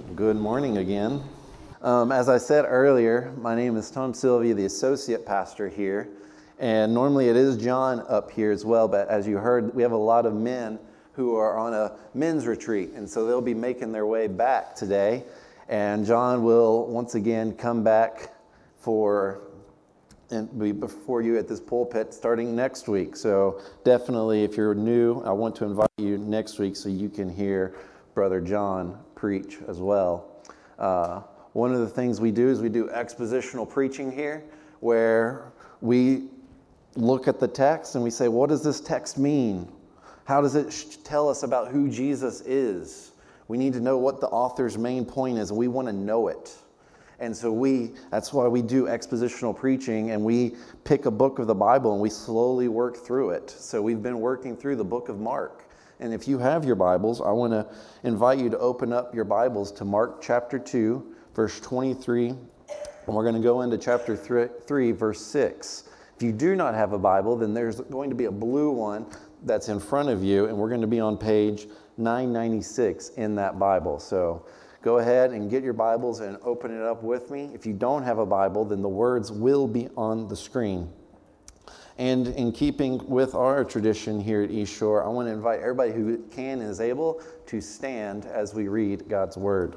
Good morning again. Um, as I said earlier, my name is Tom Sylvia, the associate pastor here. And normally it is John up here as well, but as you heard, we have a lot of men who are on a men's retreat, and so they'll be making their way back today. And John will once again come back for and be before you at this pulpit starting next week. So definitely, if you're new, I want to invite you next week so you can hear Brother John preach as well. Uh, one of the things we do is we do expositional preaching here, where we look at the text and we say, what does this text mean? How does it tell us about who Jesus is? We need to know what the author's main point is, we want to know it. And so we that's why we do expositional preaching and we pick a book of the Bible and we slowly work through it. So we've been working through the book of Mark. And if you have your Bibles, I want to invite you to open up your Bibles to Mark chapter 2, verse 23. And we're going to go into chapter 3, verse 6. If you do not have a Bible, then there's going to be a blue one that's in front of you, and we're going to be on page 996 in that Bible. So go ahead and get your Bibles and open it up with me. If you don't have a Bible, then the words will be on the screen. And in keeping with our tradition here at East Shore, I want to invite everybody who can and is able to stand as we read God's Word.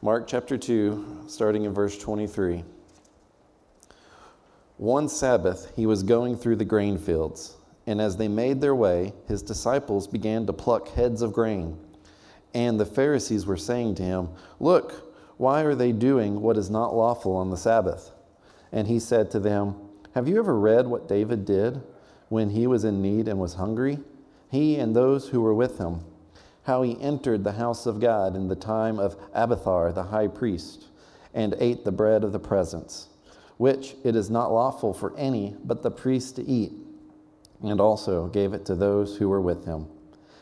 Mark chapter 2, starting in verse 23. One Sabbath, he was going through the grain fields, and as they made their way, his disciples began to pluck heads of grain. And the Pharisees were saying to him, Look, why are they doing what is not lawful on the Sabbath? And he said to them, Have you ever read what David did when he was in need and was hungry? He and those who were with him, how he entered the house of God in the time of Abiathar the high priest, and ate the bread of the presence, which it is not lawful for any but the priest to eat, and also gave it to those who were with him.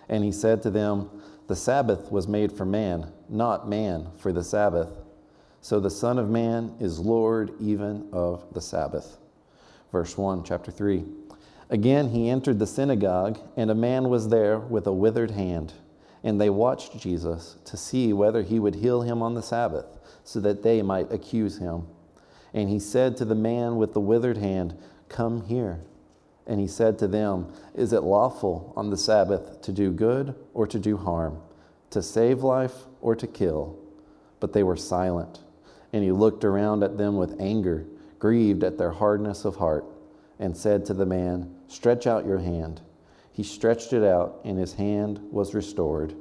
And he said to them, The Sabbath was made for man, not man for the Sabbath. So the Son of Man is Lord even of the Sabbath. Verse 1, chapter 3. Again he entered the synagogue, and a man was there with a withered hand. And they watched Jesus to see whether he would heal him on the Sabbath, so that they might accuse him. And he said to the man with the withered hand, Come here. And he said to them, Is it lawful on the Sabbath to do good or to do harm, to save life or to kill? But they were silent. And he looked around at them with anger, grieved at their hardness of heart, and said to the man, Stretch out your hand. He stretched it out, and his hand was restored.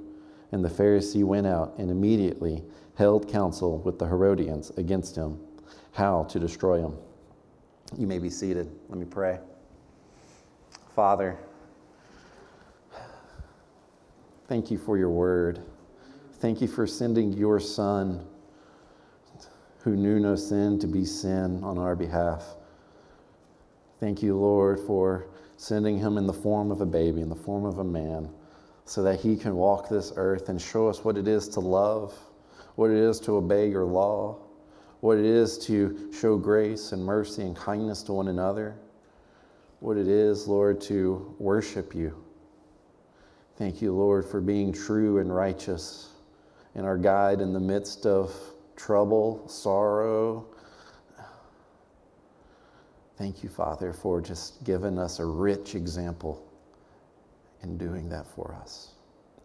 And the Pharisee went out and immediately held counsel with the Herodians against him, how to destroy him. You may be seated. Let me pray. Father, thank you for your word. Thank you for sending your Son who knew no sin to be sin on our behalf. Thank you, Lord, for sending him in the form of a baby, in the form of a man, so that he can walk this earth and show us what it is to love, what it is to obey your law, what it is to show grace and mercy and kindness to one another, what it is, Lord, to worship you. Thank you, Lord, for being true and righteous and our guide in the midst of trouble, sorrow. Thank you, Father, for just giving us a rich example in doing that for us.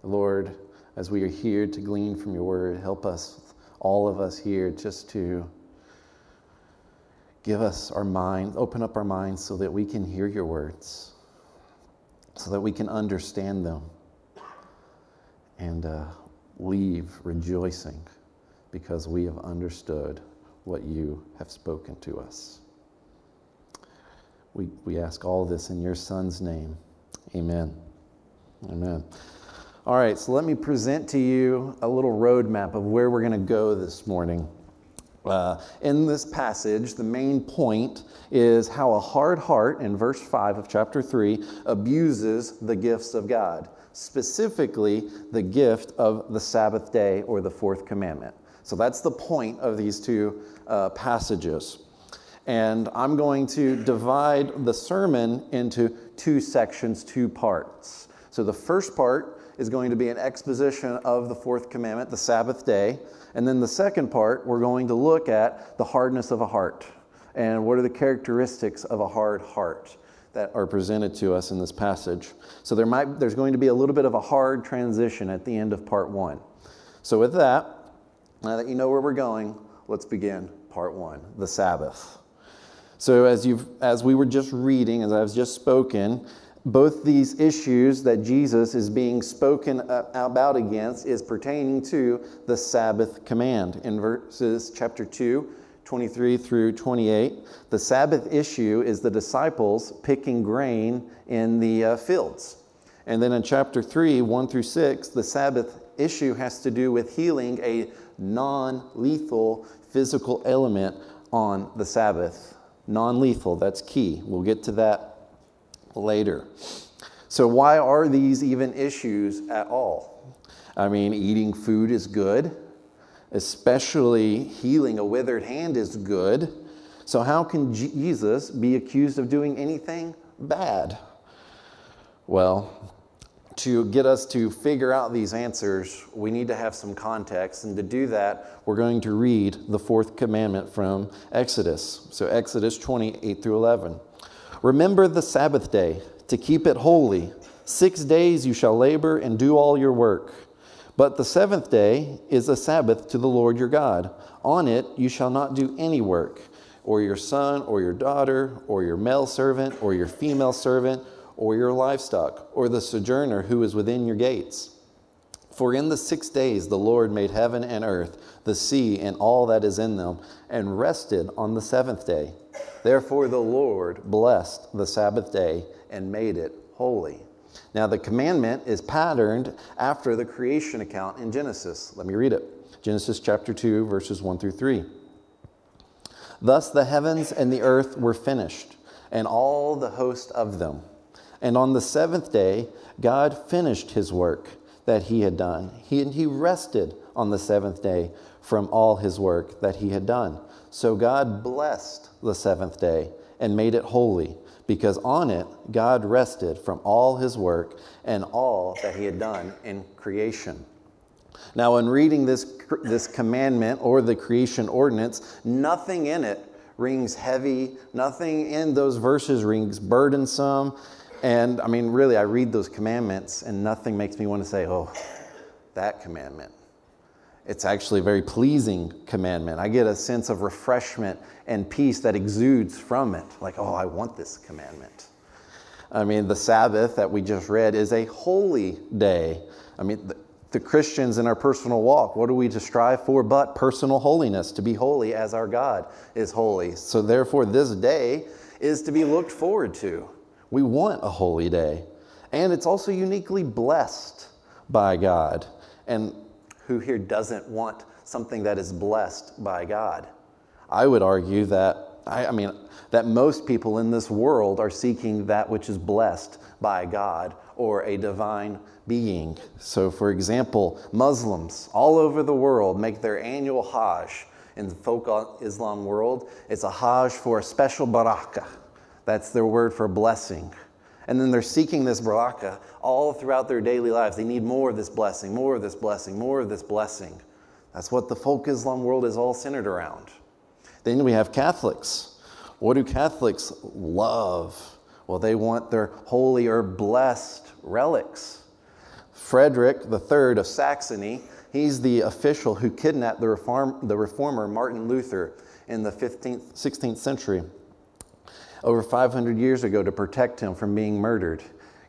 Lord, as we are here to glean from your word, help us, all of us here, just to give us our mind, open up our minds so that we can hear your words, so that we can understand them, and uh, leave rejoicing because we have understood what you have spoken to us. We, we ask all this in your Son's name. Amen. Amen. All right, so let me present to you a little roadmap of where we're going to go this morning. Uh, in this passage, the main point is how a hard heart, in verse 5 of chapter 3, abuses the gifts of God, specifically the gift of the Sabbath day or the fourth commandment. So that's the point of these two uh, passages. And I'm going to divide the sermon into two sections, two parts. So the first part is going to be an exposition of the fourth commandment, the Sabbath day. And then the second part, we're going to look at the hardness of a heart and what are the characteristics of a hard heart that are presented to us in this passage. So there might, there's going to be a little bit of a hard transition at the end of part one. So with that, now that you know where we're going, let's begin part one, the Sabbath. So as you've, as we were just reading, as I've just spoken, both these issues that Jesus is being spoken about against is pertaining to the Sabbath command. In verses chapter 2, 23 through 28, the Sabbath issue is the disciples picking grain in the uh, fields. And then in chapter 3, 1 through 6, the Sabbath issue has to do with healing a non lethal physical element on the Sabbath. Non lethal, that's key. We'll get to that later. So, why are these even issues at all? I mean, eating food is good, especially healing a withered hand is good. So, how can Jesus be accused of doing anything bad? Well, to get us to figure out these answers, we need to have some context. And to do that, we're going to read the fourth commandment from Exodus. So, Exodus 28 through 11. Remember the Sabbath day to keep it holy. Six days you shall labor and do all your work. But the seventh day is a Sabbath to the Lord your God. On it you shall not do any work, or your son, or your daughter, or your male servant, or your female servant, or your livestock, or the sojourner who is within your gates. For in the six days the Lord made heaven and earth, the sea, and all that is in them, and rested on the seventh day. Therefore, the Lord blessed the Sabbath day and made it holy. Now, the commandment is patterned after the creation account in Genesis. Let me read it Genesis chapter 2, verses 1 through 3. Thus the heavens and the earth were finished, and all the host of them. And on the seventh day, God finished his work that he had done. He, and he rested on the seventh day from all his work that he had done. So God blessed the seventh day and made it holy, because on it God rested from all his work and all that he had done in creation. Now, in reading this, this commandment or the creation ordinance, nothing in it rings heavy, nothing in those verses rings burdensome. And I mean, really, I read those commandments and nothing makes me want to say, oh, that commandment it's actually a very pleasing commandment. I get a sense of refreshment and peace that exudes from it. Like, oh, I want this commandment. I mean, the Sabbath that we just read is a holy day. I mean, the, the Christians in our personal walk, what are we to strive for but personal holiness, to be holy as our God is holy? So, therefore, this day is to be looked forward to. We want a holy day. And it's also uniquely blessed by God. And who here doesn't want something that is blessed by God? I would argue that, I, I mean, that most people in this world are seeking that which is blessed by God or a divine being. So, for example, Muslims all over the world make their annual Hajj. In the folk Islam world, it's a Hajj for a special barakah. That's their word for blessing. And then they're seeking this baraka all throughout their daily lives. They need more of this blessing, more of this blessing, more of this blessing. That's what the folk Islam world is all centered around. Then we have Catholics. What do Catholics love? Well, they want their holy or blessed relics. Frederick III of Saxony, he's the official who kidnapped the, reform, the reformer Martin Luther in the 15th, 16th century over 500 years ago to protect him from being murdered.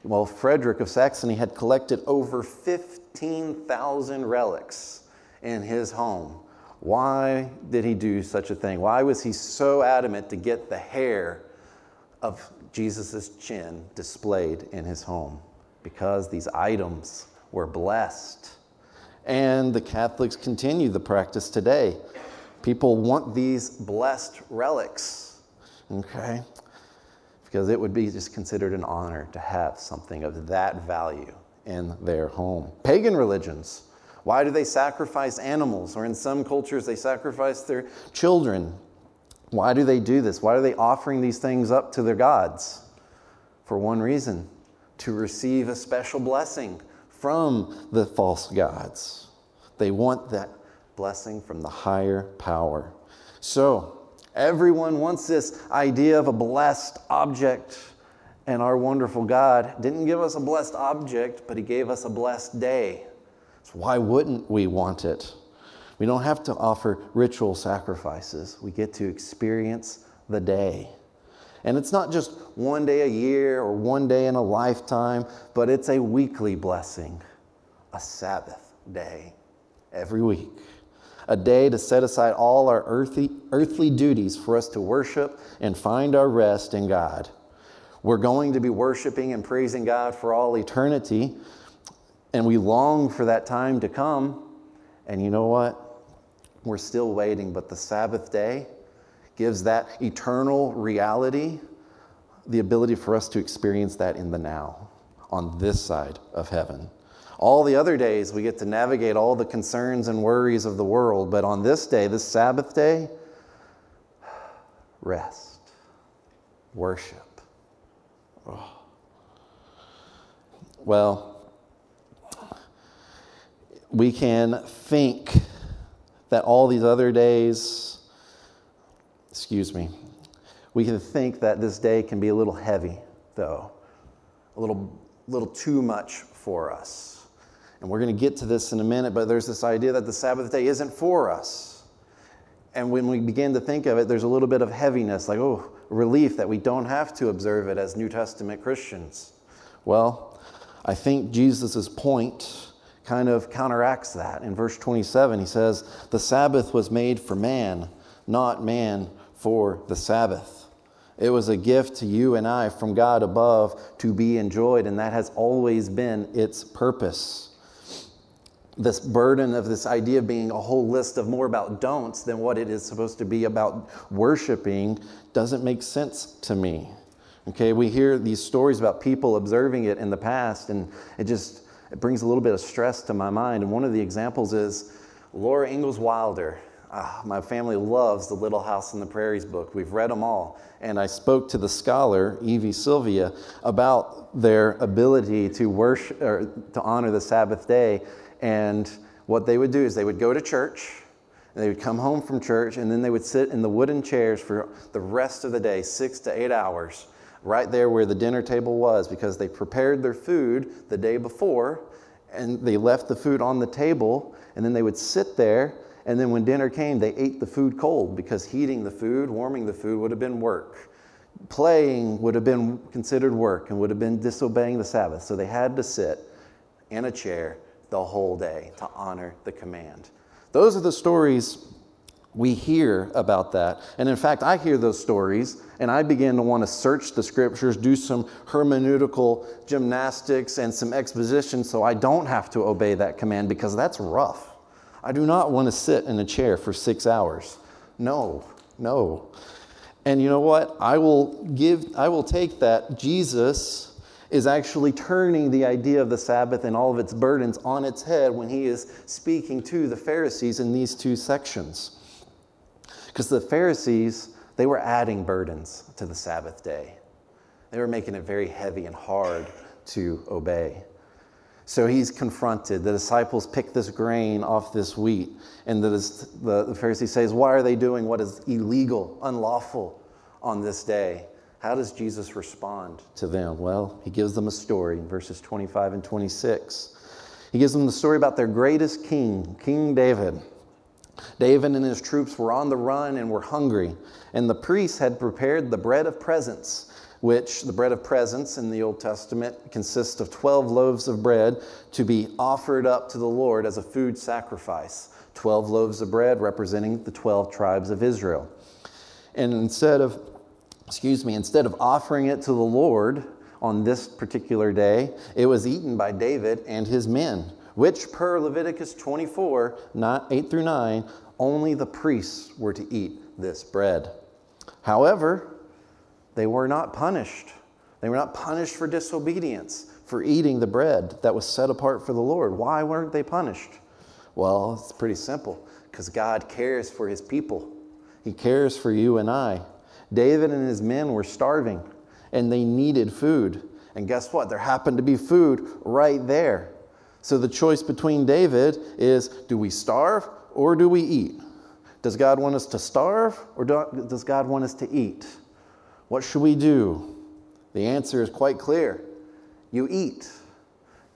Well, Frederick of Saxony had collected over 15,000 relics in his home. Why did he do such a thing? Why was he so adamant to get the hair of Jesus' chin displayed in his home? Because these items were blessed. And the Catholics continue the practice today. People want these blessed relics. Okay? because it would be just considered an honor to have something of that value in their home. Pagan religions, why do they sacrifice animals? Or in some cultures, they sacrifice their children. Why do they do this? Why are they offering these things up to their gods? For one reason to receive a special blessing from the false gods. They want that blessing from the higher power. So, everyone wants this idea of a blessed object. And our wonderful God didn't give us a blessed object, but He gave us a blessed day. So, why wouldn't we want it? We don't have to offer ritual sacrifices, we get to experience the day. And it's not just one day a year or one day in a lifetime, but it's a weekly blessing, a Sabbath day every week. A day to set aside all our earthly, earthly duties for us to worship and find our rest in God. We're going to be worshiping and praising God for all eternity, and we long for that time to come. And you know what? We're still waiting, but the Sabbath day, gives that eternal reality the ability for us to experience that in the now, on this side of heaven. All the other days, we get to navigate all the concerns and worries of the world, but on this day, this Sabbath day, rest, worship. Oh. Well, we can think that all these other days, excuse me, we can think that this day can be a little heavy, though, a little, little too much for us. And we're going to get to this in a minute, but there's this idea that the Sabbath day isn't for us. And when we begin to think of it, there's a little bit of heaviness, like, oh, relief that we don't have to observe it as New Testament Christians. Well, I think Jesus' point kind of counteracts that. In verse 27, he says, The Sabbath was made for man, not man for the Sabbath. It was a gift to you and I from God above to be enjoyed, and that has always been its purpose. This burden of this idea of being a whole list of more about don'ts than what it is supposed to be about worshiping doesn't make sense to me. Okay, we hear these stories about people observing it in the past, and it just it brings a little bit of stress to my mind. And one of the examples is Laura Ingalls Wilder. Ah, my family loves the Little House on the Prairies book. We've read them all. And I spoke to the scholar, Evie Sylvia, about their ability to worship or to honor the Sabbath day. And what they would do is they would go to church, and they would come home from church, and then they would sit in the wooden chairs for the rest of the day, six to eight hours, right there where the dinner table was, because they prepared their food the day before and they left the food on the table, and then they would sit there and then when dinner came, they ate the food cold because heating the food, warming the food would have been work. Playing would have been considered work and would have been disobeying the Sabbath. So they had to sit in a chair the whole day to honor the command. Those are the stories we hear about that. And in fact, I hear those stories and I begin to want to search the scriptures, do some hermeneutical gymnastics and some exposition so I don't have to obey that command because that's rough. I do not want to sit in a chair for six hours. No, no. And you know what? I will give, I will take that Jesus is actually turning the idea of the Sabbath and all of its burdens on its head when he is speaking to the Pharisees in these two sections. Because the Pharisees, they were adding burdens to the Sabbath day. They were making it very heavy and hard to obey. So he's confronted. The disciples pick this grain off this wheat. And the, the, the Pharisee says, Why are they doing what is illegal, unlawful on this day? How does Jesus respond to them? Well, he gives them a story in verses 25 and 26. He gives them the story about their greatest king, King David. David and his troops were on the run and were hungry, and the priests had prepared the bread of presence which the bread of presence in the Old Testament consists of 12 loaves of bread to be offered up to the Lord as a food sacrifice. 12 loaves of bread representing the 12 tribes of Israel. And instead of, excuse me, instead of offering it to the Lord on this particular day, it was eaten by David and his men, which per Leviticus 24, not 8 through 9, only the priests were to eat this bread. However, they were not punished. They were not punished for disobedience, for eating the bread that was set apart for the Lord. Why weren't they punished? Well, it's pretty simple because God cares for his people, He cares for you and I. David and his men were starving and they needed food. And guess what? There happened to be food right there. So the choice between David is do we starve or do we eat? Does God want us to starve or does God want us to eat? What should we do? The answer is quite clear you eat.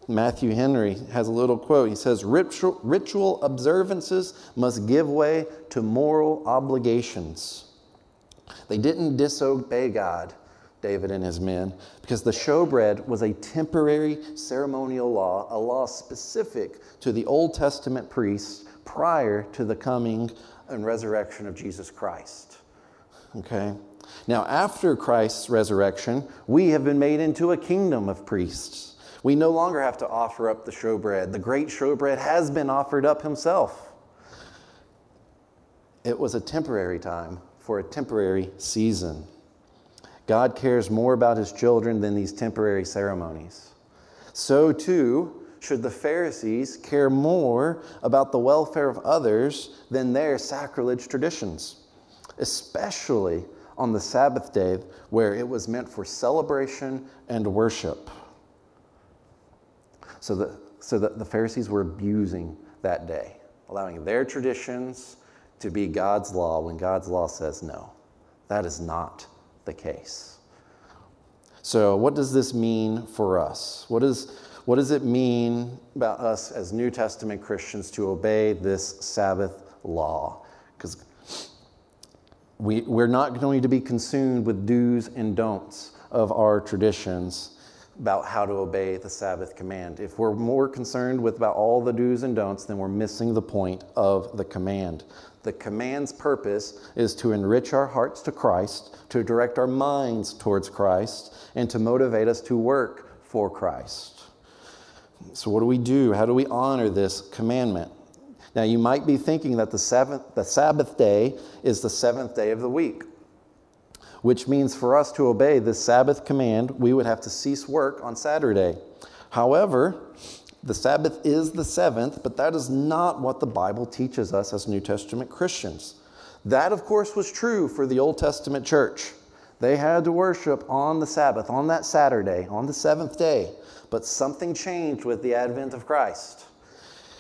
Matthew Henry has a little quote. He says, Ritual, ritual observances must give way to moral obligations. They didn't disobey God, David and his men, because the showbread was a temporary ceremonial law, a law specific to the Old Testament priests prior to the coming and resurrection of Jesus Christ. Okay? Now, after Christ's resurrection, we have been made into a kingdom of priests. We no longer have to offer up the showbread. The great showbread has been offered up himself. It was a temporary time for a temporary season. God cares more about his children than these temporary ceremonies. So, too, should the Pharisees care more about the welfare of others than their sacrilege traditions, especially on the Sabbath day where it was meant for celebration and worship? So, the, so the, the Pharisees were abusing that day, allowing their traditions to be God's law when God's law says no. That is not the case. So, what does this mean for us? What, is, what does it mean about us as New Testament Christians to obey this Sabbath law? Because we, we're not going to be consumed with do's and don'ts of our traditions about how to obey the Sabbath command. If we're more concerned with about all the do's and don'ts, then we're missing the point of the command. The command's purpose is to enrich our hearts to Christ, to direct our minds towards Christ, and to motivate us to work for Christ. So, what do we do? How do we honor this commandment? Now, you might be thinking that the, seventh, the Sabbath day is the seventh day of the week, which means for us to obey this Sabbath command, we would have to cease work on Saturday. However, the Sabbath is the seventh, but that is not what the Bible teaches us as New Testament Christians. That, of course, was true for the Old Testament church. They had to worship on the Sabbath, on that Saturday, on the seventh day. But something changed with the advent of Christ.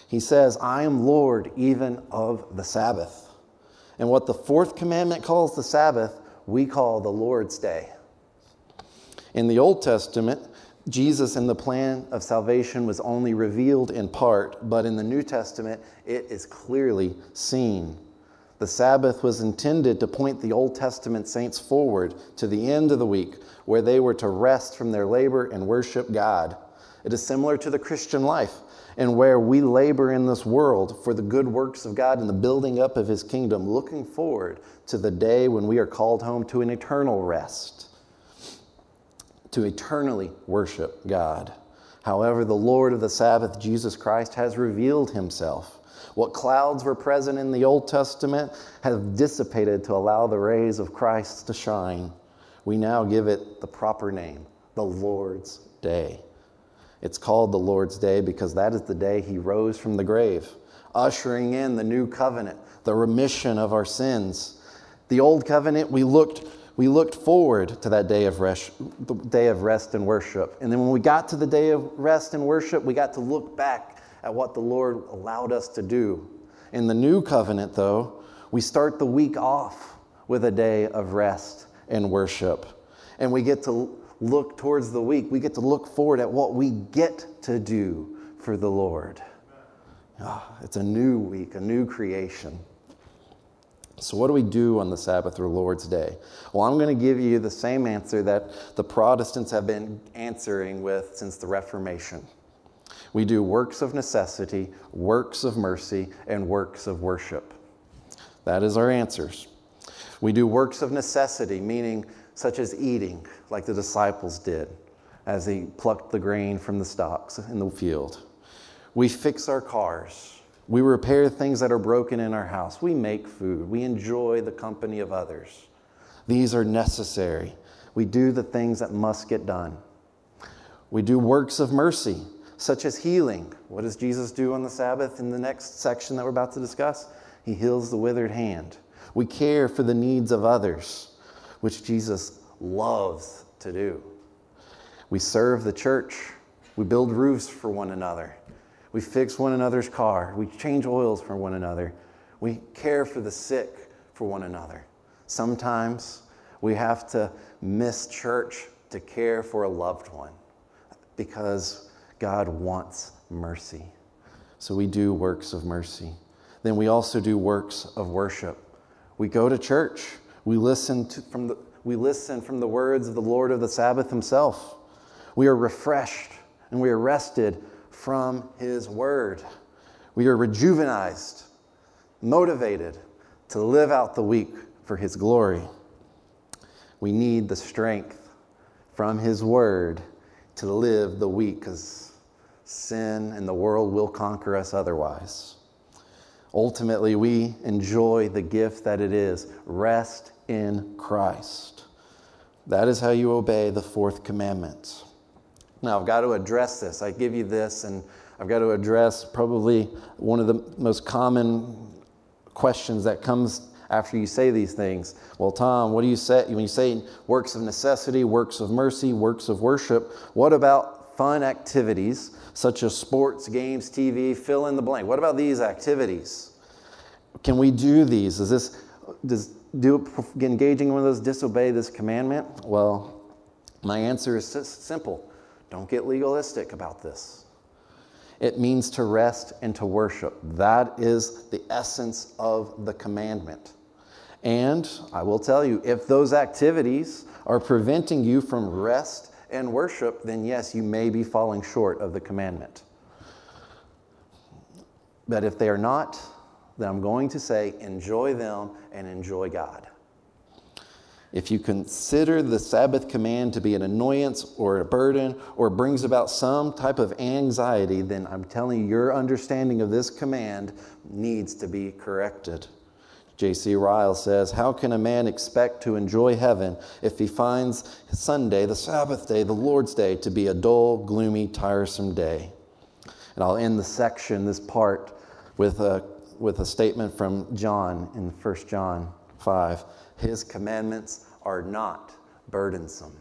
He says, I am Lord even of the Sabbath. And what the fourth commandment calls the Sabbath, we call the Lord's Day. In the Old Testament, Jesus and the plan of salvation was only revealed in part, but in the New Testament, it is clearly seen. The Sabbath was intended to point the Old Testament saints forward to the end of the week, where they were to rest from their labor and worship God. It is similar to the Christian life, and where we labor in this world for the good works of God and the building up of His kingdom, looking forward to the day when we are called home to an eternal rest to eternally worship God. However, the Lord of the Sabbath, Jesus Christ, has revealed himself. What clouds were present in the Old Testament have dissipated to allow the rays of Christ to shine. We now give it the proper name, the Lord's Day. It's called the Lord's Day because that is the day he rose from the grave, ushering in the new covenant, the remission of our sins. The old covenant, we looked we looked forward to that day of rest, day of rest and worship. And then when we got to the day of rest and worship, we got to look back at what the Lord allowed us to do. In the new covenant, though, we start the week off with a day of rest and worship. And we get to look towards the week. We get to look forward at what we get to do for the Lord. Oh, it's a new week, a new creation. So, what do we do on the Sabbath or Lord's Day? Well, I'm going to give you the same answer that the Protestants have been answering with since the Reformation. We do works of necessity, works of mercy, and works of worship. That is our answers. We do works of necessity, meaning such as eating, like the disciples did as they plucked the grain from the stalks in the field. We fix our cars we repair things that are broken in our house. We make food. We enjoy the company of others. These are necessary. We do the things that must get done. We do works of mercy, such as healing. What does Jesus do on the Sabbath in the next section that we're about to discuss? He heals the withered hand. We care for the needs of others, which Jesus loves to do. We serve the church. We build roofs for one another. We fix one another's car. We change oils for one another. We care for the sick for one another. Sometimes we have to miss church to care for a loved one because God wants mercy. So we do works of mercy. Then we also do works of worship. We go to church. We listen to, from the we listen from the words of the Lord of the Sabbath himself. We are refreshed and we are rested from his word. We are rejuvenized, motivated to live out the week for his glory. We need the strength from his word to live the week because sin and the world will conquer us otherwise. Ultimately, we enjoy the gift that it is rest in Christ. That is how you obey the fourth commandment. Now, I've got to address this. I give you this, and I've got to address probably one of the most common questions that comes after you say these things. Well, Tom, what do you say when you say works of necessity, works of mercy, works of worship? What about fun activities such as sports, games, TV, fill in the blank? What about these activities? Can we do these? Is this does do engaging in one of those disobey this commandment? Well, my answer is simple. Don't get legalistic about this. It means to rest and to worship. That is the essence of the commandment. And I will tell you, if those activities are preventing you from rest and worship, then yes, you may be falling short of the commandment. But if they are not, then I'm going to say, enjoy them and enjoy God. If you consider the Sabbath command to be an annoyance or a burden or brings about some type of anxiety, then I'm telling you, your understanding of this command needs to be corrected. J.C. Ryle says, How can a man expect to enjoy heaven if he finds Sunday, the Sabbath day, the Lord's day, to be a dull, gloomy, tiresome day? And I'll end the section, this part, with a with a statement from John in 1 John 5. His commandments are not burdensome.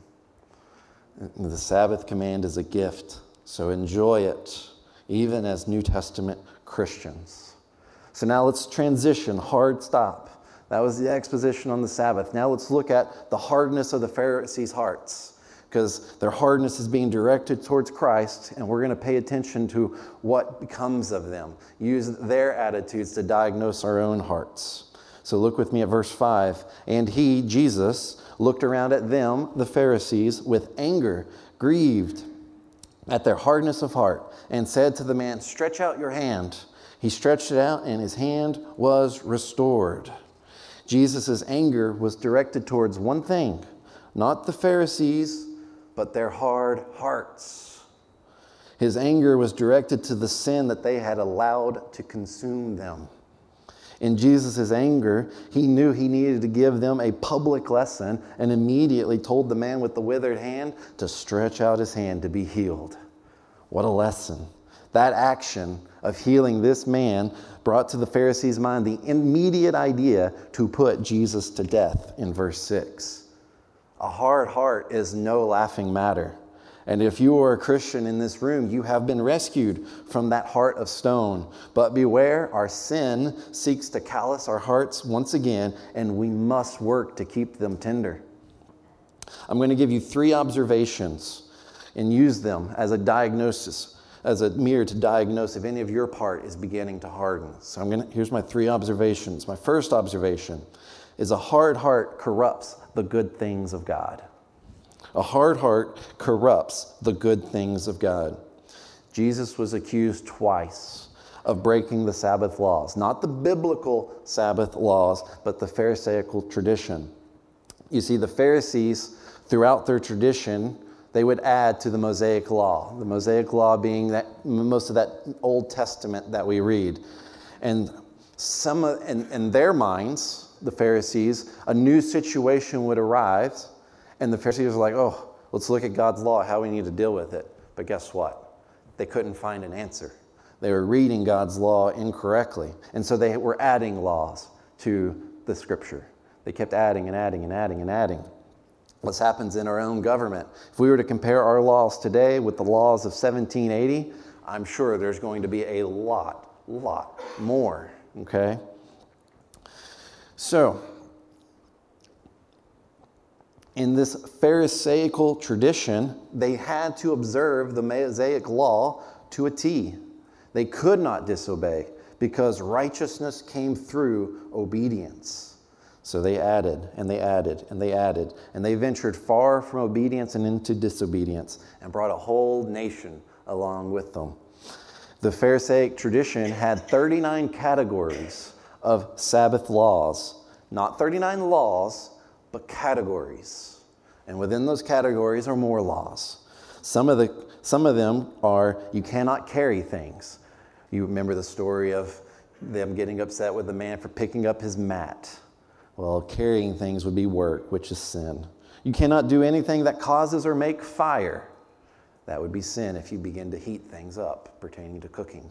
The Sabbath command is a gift, so enjoy it, even as New Testament Christians. So now let's transition, hard stop. That was the exposition on the Sabbath. Now let's look at the hardness of the Pharisees' hearts because their hardness is being directed towards Christ, and we're going to pay attention to what becomes of them. Use their attitudes to diagnose our own hearts. So look with me at verse 5. And he, Jesus, looked around at them, the Pharisees, with anger, grieved at their hardness of heart, and said to the man, Stretch out your hand. He stretched it out, and his hand was restored. Jesus' anger was directed towards one thing, not the Pharisees but their hard hearts. His anger was directed to the sin that they had allowed to consume them. In Jesus' anger, he knew he needed to give them a public lesson and immediately told the man with the withered hand to stretch out his hand to be healed. What a lesson. That action of healing this man brought to the Pharisees' mind the immediate idea to put Jesus to death in verse 6. A hard heart is no laughing matter. And if you are a Christian in this room, you have been rescued from that heart of stone. But beware, our sin seeks to callous our hearts once again, and we must work to keep them tender. I'm going to give you three observations and use them as a diagnosis, as a mirror to diagnose if any of your part is beginning to harden. So I'm going to, here's my three observations. My first observation is a hard heart corrupts the good things of God. A hard heart corrupts the good things of God. Jesus was accused twice of breaking the Sabbath laws, not the biblical Sabbath laws, but the Pharisaical tradition. You see, the Pharisees, throughout their tradition, they would add to the Mosaic law, the Mosaic law being that most of that Old Testament that we read. And some in, in their minds, the Pharisees, a new situation would arise, and the Pharisees were like, oh, let's look at God's law, how we need to deal with it. But guess what? They couldn't find an answer. They were reading God's law incorrectly. And so they were adding laws to the scripture. They kept adding and adding and adding and adding. What happens in our own government? If we were to compare our laws today with the laws of 1780, I'm sure there's going to be a lot, lot more. Okay? So, in this Pharisaical tradition, they had to observe the Mosaic law to a T. They could not disobey because righteousness came through obedience. So they added and they added and they added, and they ventured far from obedience and into disobedience and brought a whole nation along with them. The Pharisaic tradition had 39 categories of Sabbath laws, not 39 laws, but categories. And within those categories are more laws. Some of, the, some of them are you cannot carry things. You remember the story of them getting upset with the man for picking up his mat. Well, carrying things would be work, which is sin. You cannot do anything that causes or make fire. That would be sin if you begin to heat things up pertaining to cooking.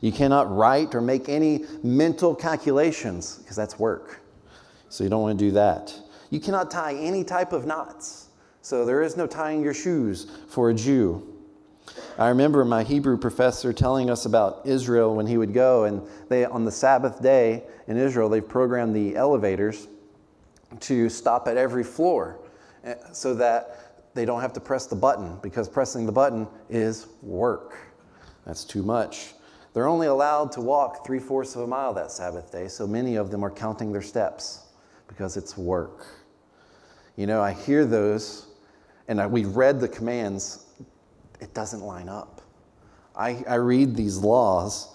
You cannot write or make any mental calculations because that's work. So you don't want to do that. You cannot tie any type of knots. So there is no tying your shoes for a Jew. I remember my Hebrew professor telling us about Israel when he would go, and they on the Sabbath day in Israel, they've programmed the elevators to stop at every floor eh, so that they don't have to press the button because pressing the button is work. That's too much. They're only allowed to walk three fourths of a mile that Sabbath day, so many of them are counting their steps because it's work. You know, I hear those, and I, we read the commands it doesn't line up. I, I read these laws,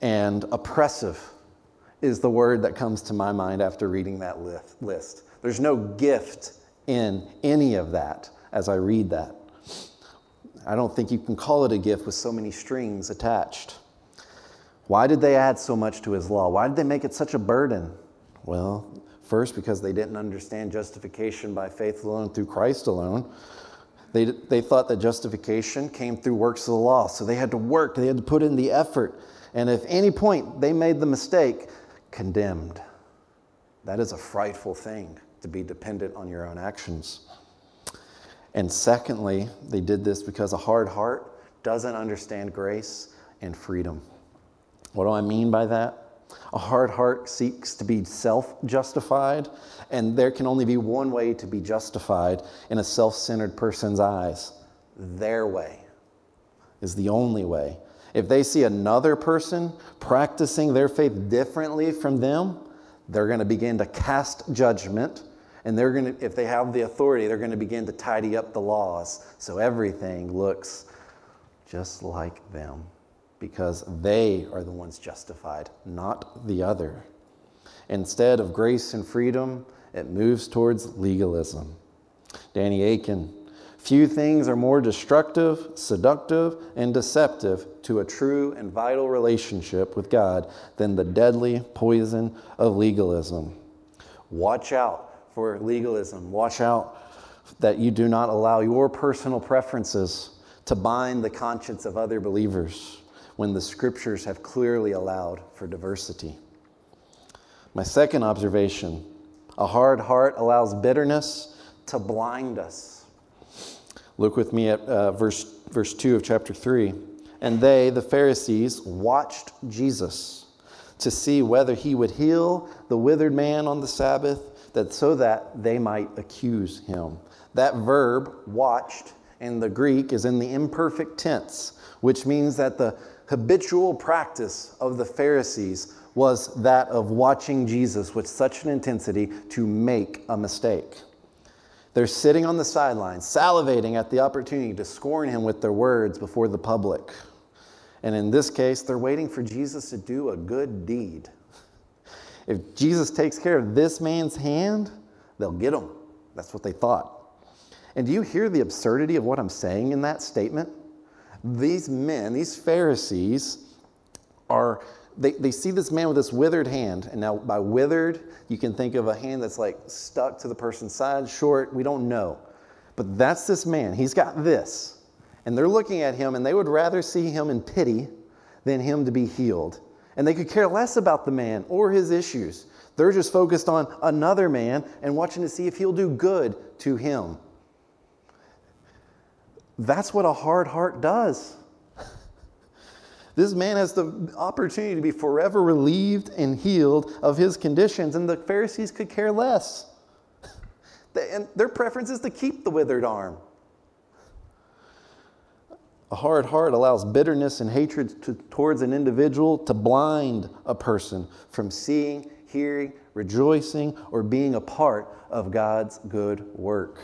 and oppressive is the word that comes to my mind after reading that list. There's no gift in any of that as I read that. I don't think you can call it a gift with so many strings attached. Why did they add so much to his law? Why did they make it such a burden? Well, first, because they didn't understand justification by faith alone through Christ alone. They, they thought that justification came through works of the law. So they had to work, they had to put in the effort. And if any point they made the mistake, condemned. That is a frightful thing to be dependent on your own actions. And secondly, they did this because a hard heart doesn't understand grace and freedom. What do I mean by that? A hard heart seeks to be self justified, and there can only be one way to be justified in a self centered person's eyes. Their way is the only way. If they see another person practicing their faith differently from them, they're going to begin to cast judgment. And they're going to, if they have the authority, they're going to begin to tidy up the laws so everything looks just like them because they are the ones justified, not the other. Instead of grace and freedom, it moves towards legalism. Danny Akin. Few things are more destructive, seductive, and deceptive to a true and vital relationship with God than the deadly poison of legalism. Watch out for legalism. Watch out that you do not allow your personal preferences to bind the conscience of other believers when the scriptures have clearly allowed for diversity. My second observation a hard heart allows bitterness to blind us. Look with me at uh, verse, verse 2 of chapter 3. And they, the Pharisees, watched Jesus to see whether he would heal the withered man on the Sabbath, that so that they might accuse him. That verb, watched, in the Greek is in the imperfect tense, which means that the habitual practice of the Pharisees was that of watching Jesus with such an intensity to make a mistake. They're sitting on the sidelines, salivating at the opportunity to scorn him with their words before the public. And in this case, they're waiting for Jesus to do a good deed. If Jesus takes care of this man's hand, they'll get him. That's what they thought. And do you hear the absurdity of what I'm saying in that statement? These men, these Pharisees, are they, they see this man with this withered hand. And now, by withered, you can think of a hand that's like stuck to the person's side, short, we don't know. But that's this man. He's got this. And they're looking at him, and they would rather see him in pity than him to be healed. And they could care less about the man or his issues. They're just focused on another man and watching to see if he'll do good to him. That's what a hard heart does. This man has the opportunity to be forever relieved and healed of his conditions, and the Pharisees could care less. And their preference is to keep the withered arm. A hard heart allows bitterness and hatred to, towards an individual to blind a person from seeing, hearing, rejoicing, or being a part of God's good work.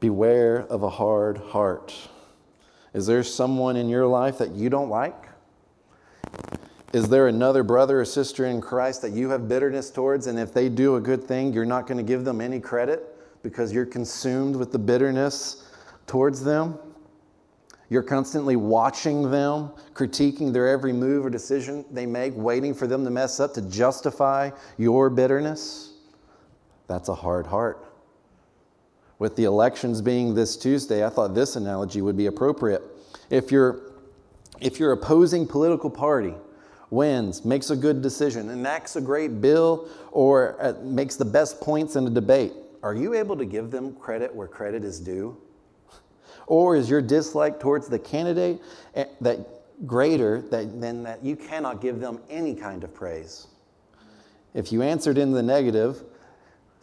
Beware of a hard heart. Is there someone in your life that you don't like? Is there another brother or sister in Christ that you have bitterness towards, and if they do a good thing, you're not going to give them any credit because you're consumed with the bitterness towards them? You're constantly watching them, critiquing their every move or decision they make, waiting for them to mess up to justify your bitterness. That's a hard heart. With the elections being this Tuesday, I thought this analogy would be appropriate. If your if your opposing political party wins, makes a good decision, enacts a great bill, or uh, makes the best points in a debate, are you able to give them credit where credit is due? Or is your dislike towards the candidate eh, that greater than that you cannot give them any kind of praise? If you answered in the negative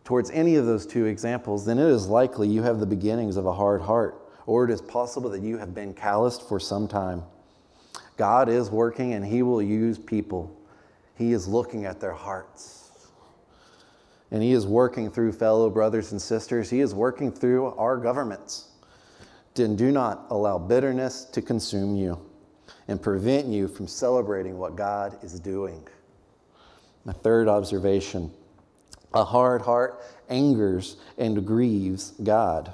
towards any of those two examples, then it is likely you have the beginnings of a hard heart, or it is possible that you have been calloused for some time. God is working and He will use people. He is looking at their hearts. And He is working through fellow brothers and sisters. He is working through our governments. Then do not allow bitterness to consume you and prevent you from celebrating what God is doing. My third observation a hard heart angers and grieves God.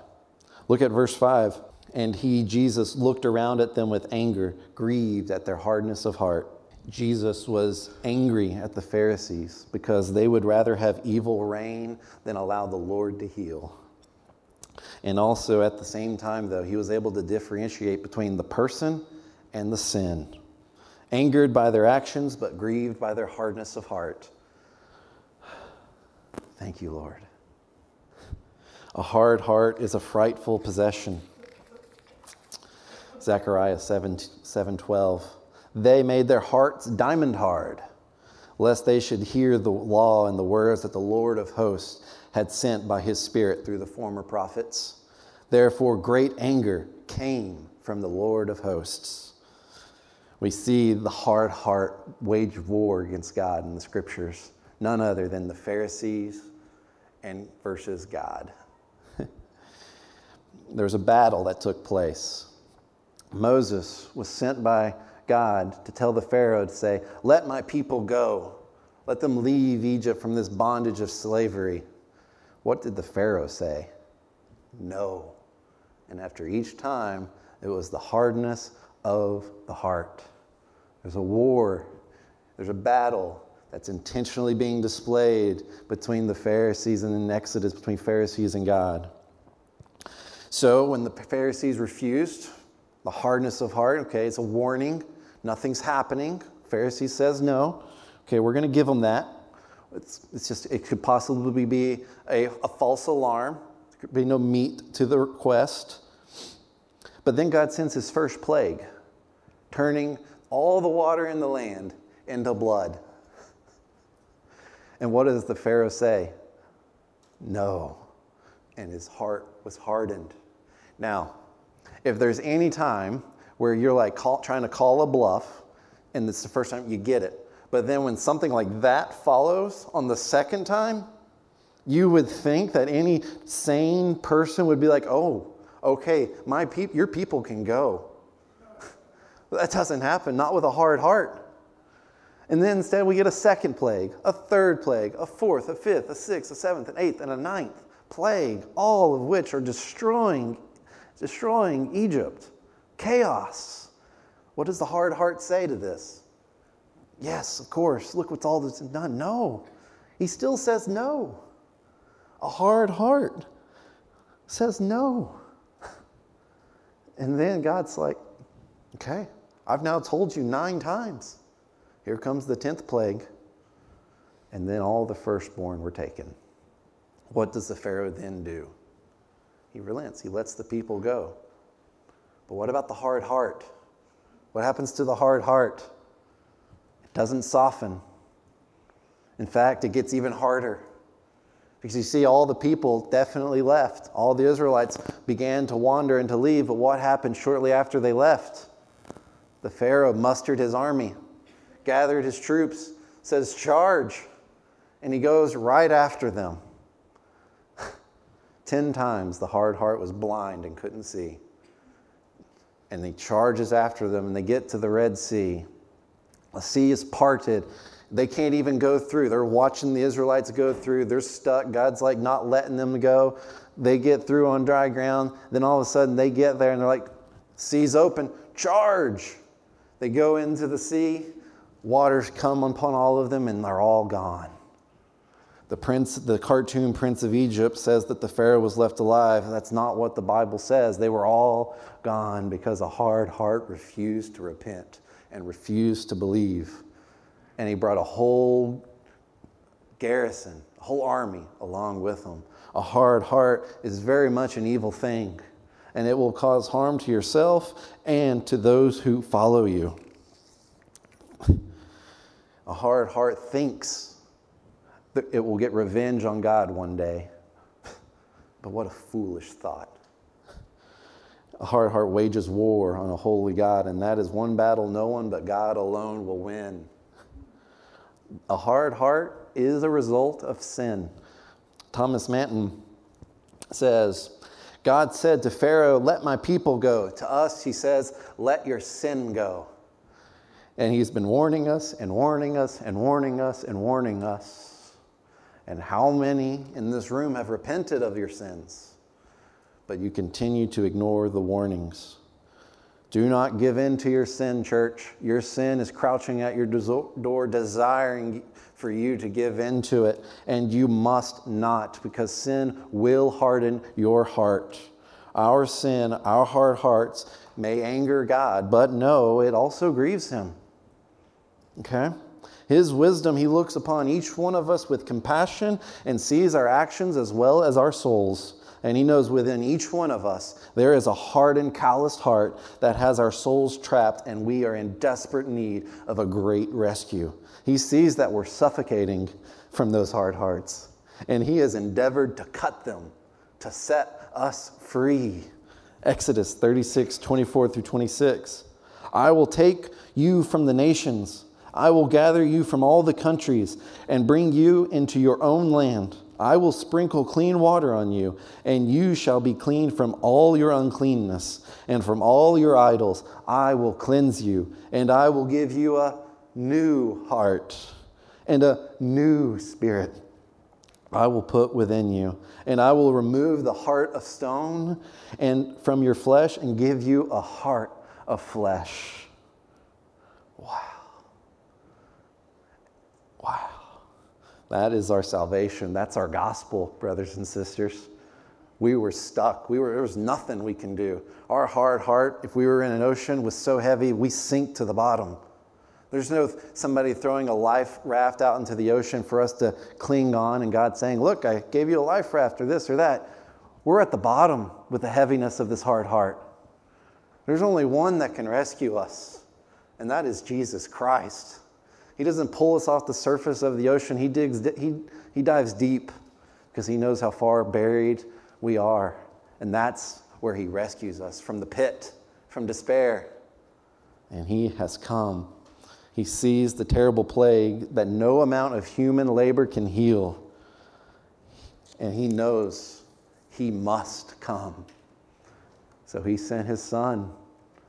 Look at verse 5. And he, Jesus, looked around at them with anger, grieved at their hardness of heart. Jesus was angry at the Pharisees because they would rather have evil reign than allow the Lord to heal. And also, at the same time, though, he was able to differentiate between the person and the sin. Angered by their actions, but grieved by their hardness of heart. Thank you, Lord. A hard heart is a frightful possession. Zechariah 7, 7:12. They made their hearts diamond hard, lest they should hear the law and the words that the Lord of hosts had sent by his Spirit through the former prophets. Therefore, great anger came from the Lord of hosts. We see the hard heart wage war against God in the scriptures, none other than the Pharisees and versus God. there was a battle that took place. Moses was sent by God to tell the Pharaoh to say, Let my people go. Let them leave Egypt from this bondage of slavery. What did the Pharaoh say? No. And after each time, it was the hardness of the heart. There's a war, there's a battle that's intentionally being displayed between the Pharisees and in Exodus, between Pharisees and God. So when the Pharisees refused, the hardness of heart, okay, it's a warning, nothing's happening. Pharisee says no. Okay, we're going to give them that. It's, it's just, it could possibly be a, a false alarm. There could be no meat to the request. But then God sends his first plague, turning all the water in the land into blood. And what does the Pharaoh say? No. And his heart was hardened. Now, if there's any time where you're like call, trying to call a bluff, and it's the first time you get it, but then when something like that follows on the second time, you would think that any sane person would be like, oh, okay, my peop- your people can go. that doesn't happen, not with a hard heart. And then instead, we get a second plague, a third plague, a fourth, a fifth, a sixth, a seventh, an eighth, and a ninth plague, all of which are destroying, destroying Egypt. Chaos. What does the hard heart say to this? Yes, of course. Look what's all that's done. No. He still says no. A hard heart says no. And then God's like, okay, I've now told you nine times. Here comes the tenth plague. And then all the firstborn were taken. What does the Pharaoh then do? He relents, he lets the people go. But what about the hard heart? What happens to the hard heart? It doesn't soften. In fact, it gets even harder. Because you see, all the people definitely left. All the Israelites began to wander and to leave, but what happened shortly after they left? The Pharaoh mustered his army, gathered his troops, says, Charge. And he goes right after them. Ten times the hard heart was blind and couldn't see. And he charges after them, and they get to the Red Sea. The sea is parted. They can't even go through. They're watching the Israelites go through. They're stuck. God's like not letting them go. They get through on dry ground. Then all of a sudden they get there and they're like, Sea's open, charge. They go into the sea. Waters come upon all of them and they're all gone. The prince, the cartoon prince of Egypt says that the Pharaoh was left alive. That's not what the Bible says. They were all gone because a hard heart refused to repent and refused to believe. And he brought a whole garrison, a whole army along with him. A hard heart is very much an evil thing, and it will cause harm to yourself and to those who follow you. A hard heart thinks that it will get revenge on God one day. But what a foolish thought. A hard heart wages war on a holy God, and that is one battle no one but God alone will win. A hard heart is a result of sin. Thomas Manton says, God said to Pharaoh, Let my people go. To us, he says, Let your sin go. And he's been warning us and warning us and warning us and warning us. And how many in this room have repented of your sins? But you continue to ignore the warnings. Do not give in to your sin, church. Your sin is crouching at your door, desiring for you to give in to it. And you must not, because sin will harden your heart. Our sin, our hard hearts, may anger God, but no, it also grieves Him. Okay? His wisdom, he looks upon each one of us with compassion and sees our actions as well as our souls. And he knows within each one of us there is a hardened, calloused heart that has our souls trapped, and we are in desperate need of a great rescue. He sees that we're suffocating from those hard hearts, and he has endeavored to cut them, to set us free. Exodus 36, 24 through 26. I will take you from the nations I will gather you from all the countries and bring you into your own land. I will sprinkle clean water on you, and you shall be clean from all your uncleanness, and from all your idols I will cleanse you, and I will give you a new heart and a new spirit. I will put within you, and I will remove the heart of stone and from your flesh and give you a heart of flesh. Wow. That is our salvation. That's our gospel, brothers and sisters. We were stuck. We were, there was nothing we can do. Our hard heart, if we were in an ocean, was so heavy we sink to the bottom. There's no somebody throwing a life raft out into the ocean for us to cling on and God saying, Look, I gave you a life raft or this or that. We're at the bottom with the heaviness of this hard heart. There's only one that can rescue us, and that is Jesus Christ. He doesn't pull us off the surface of the ocean. He, digs, he, he dives deep because he knows how far buried we are. And that's where he rescues us from the pit, from despair. And he has come. He sees the terrible plague that no amount of human labor can heal. And he knows he must come. So he sent his son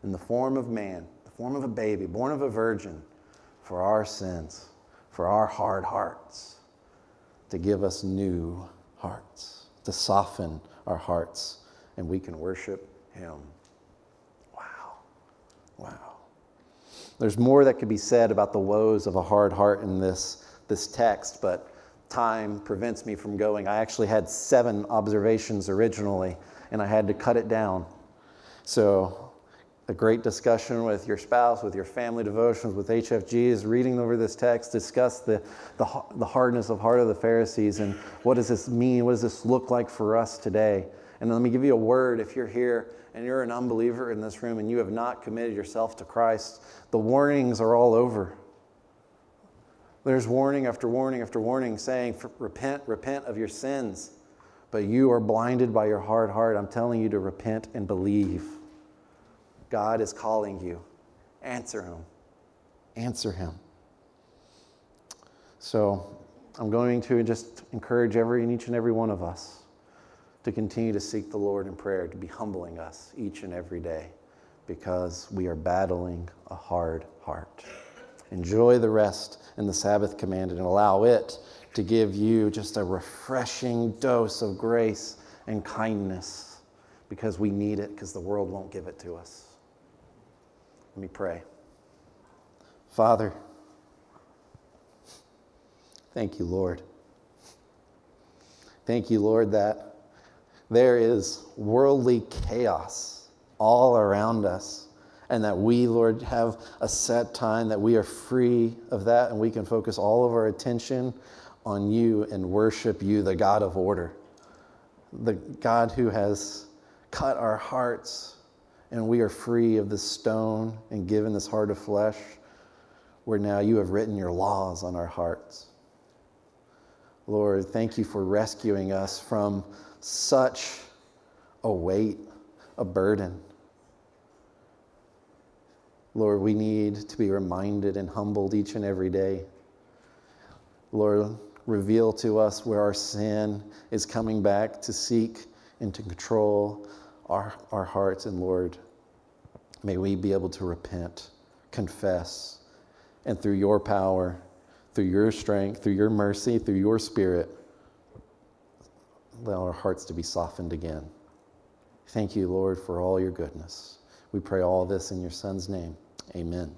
in the form of man, the form of a baby, born of a virgin for our sins, for our hard hearts, to give us new hearts, to soften our hearts, and we can worship Him. Wow. Wow. There's more that could be said about the woes of a hard heart in this, this text, but time prevents me from going. I actually had seven observations originally, and I had to cut it down. So a great discussion with your spouse, with your family devotions, with HFGs, reading over this text, discuss the, the, the hardness of heart of the Pharisees and what does this mean? What does this look like for us today? And let me give you a word if you're here and you're an unbeliever in this room and you have not committed yourself to Christ, the warnings are all over. There's warning after warning after warning saying, repent, repent of your sins. But you are blinded by your hard heart. I'm telling you to repent and believe. God is calling you. Answer Him. Answer Him. So I'm going to just encourage every and each and every one of us to continue to seek the Lord in prayer, to be humbling us each and every day because we are battling a hard heart. Enjoy the rest and the Sabbath commanded and allow it to give you just a refreshing dose of grace and kindness because we need it because the world won't give it to us. Let me pray. Father, thank you, Lord. Thank you, Lord, that there is worldly chaos all around us, and that we, Lord, have a set time that we are free of that and we can focus all of our attention on you and worship you, the God of order, the God who has cut our hearts and we are free of this stone and given this heart of flesh, where now you have written your laws on our hearts. Lord, thank you for rescuing us from such a weight, a burden. Lord, we need to be reminded and humbled each and every day. Lord, reveal to us where our sin is coming back to seek and to control our, our hearts. And Lord, may we be able to repent, confess, and through your power, through your strength, through your mercy, through your spirit, allow our hearts to be softened again. Thank you, Lord, for all your goodness. We pray all this in your Son's name. Amen.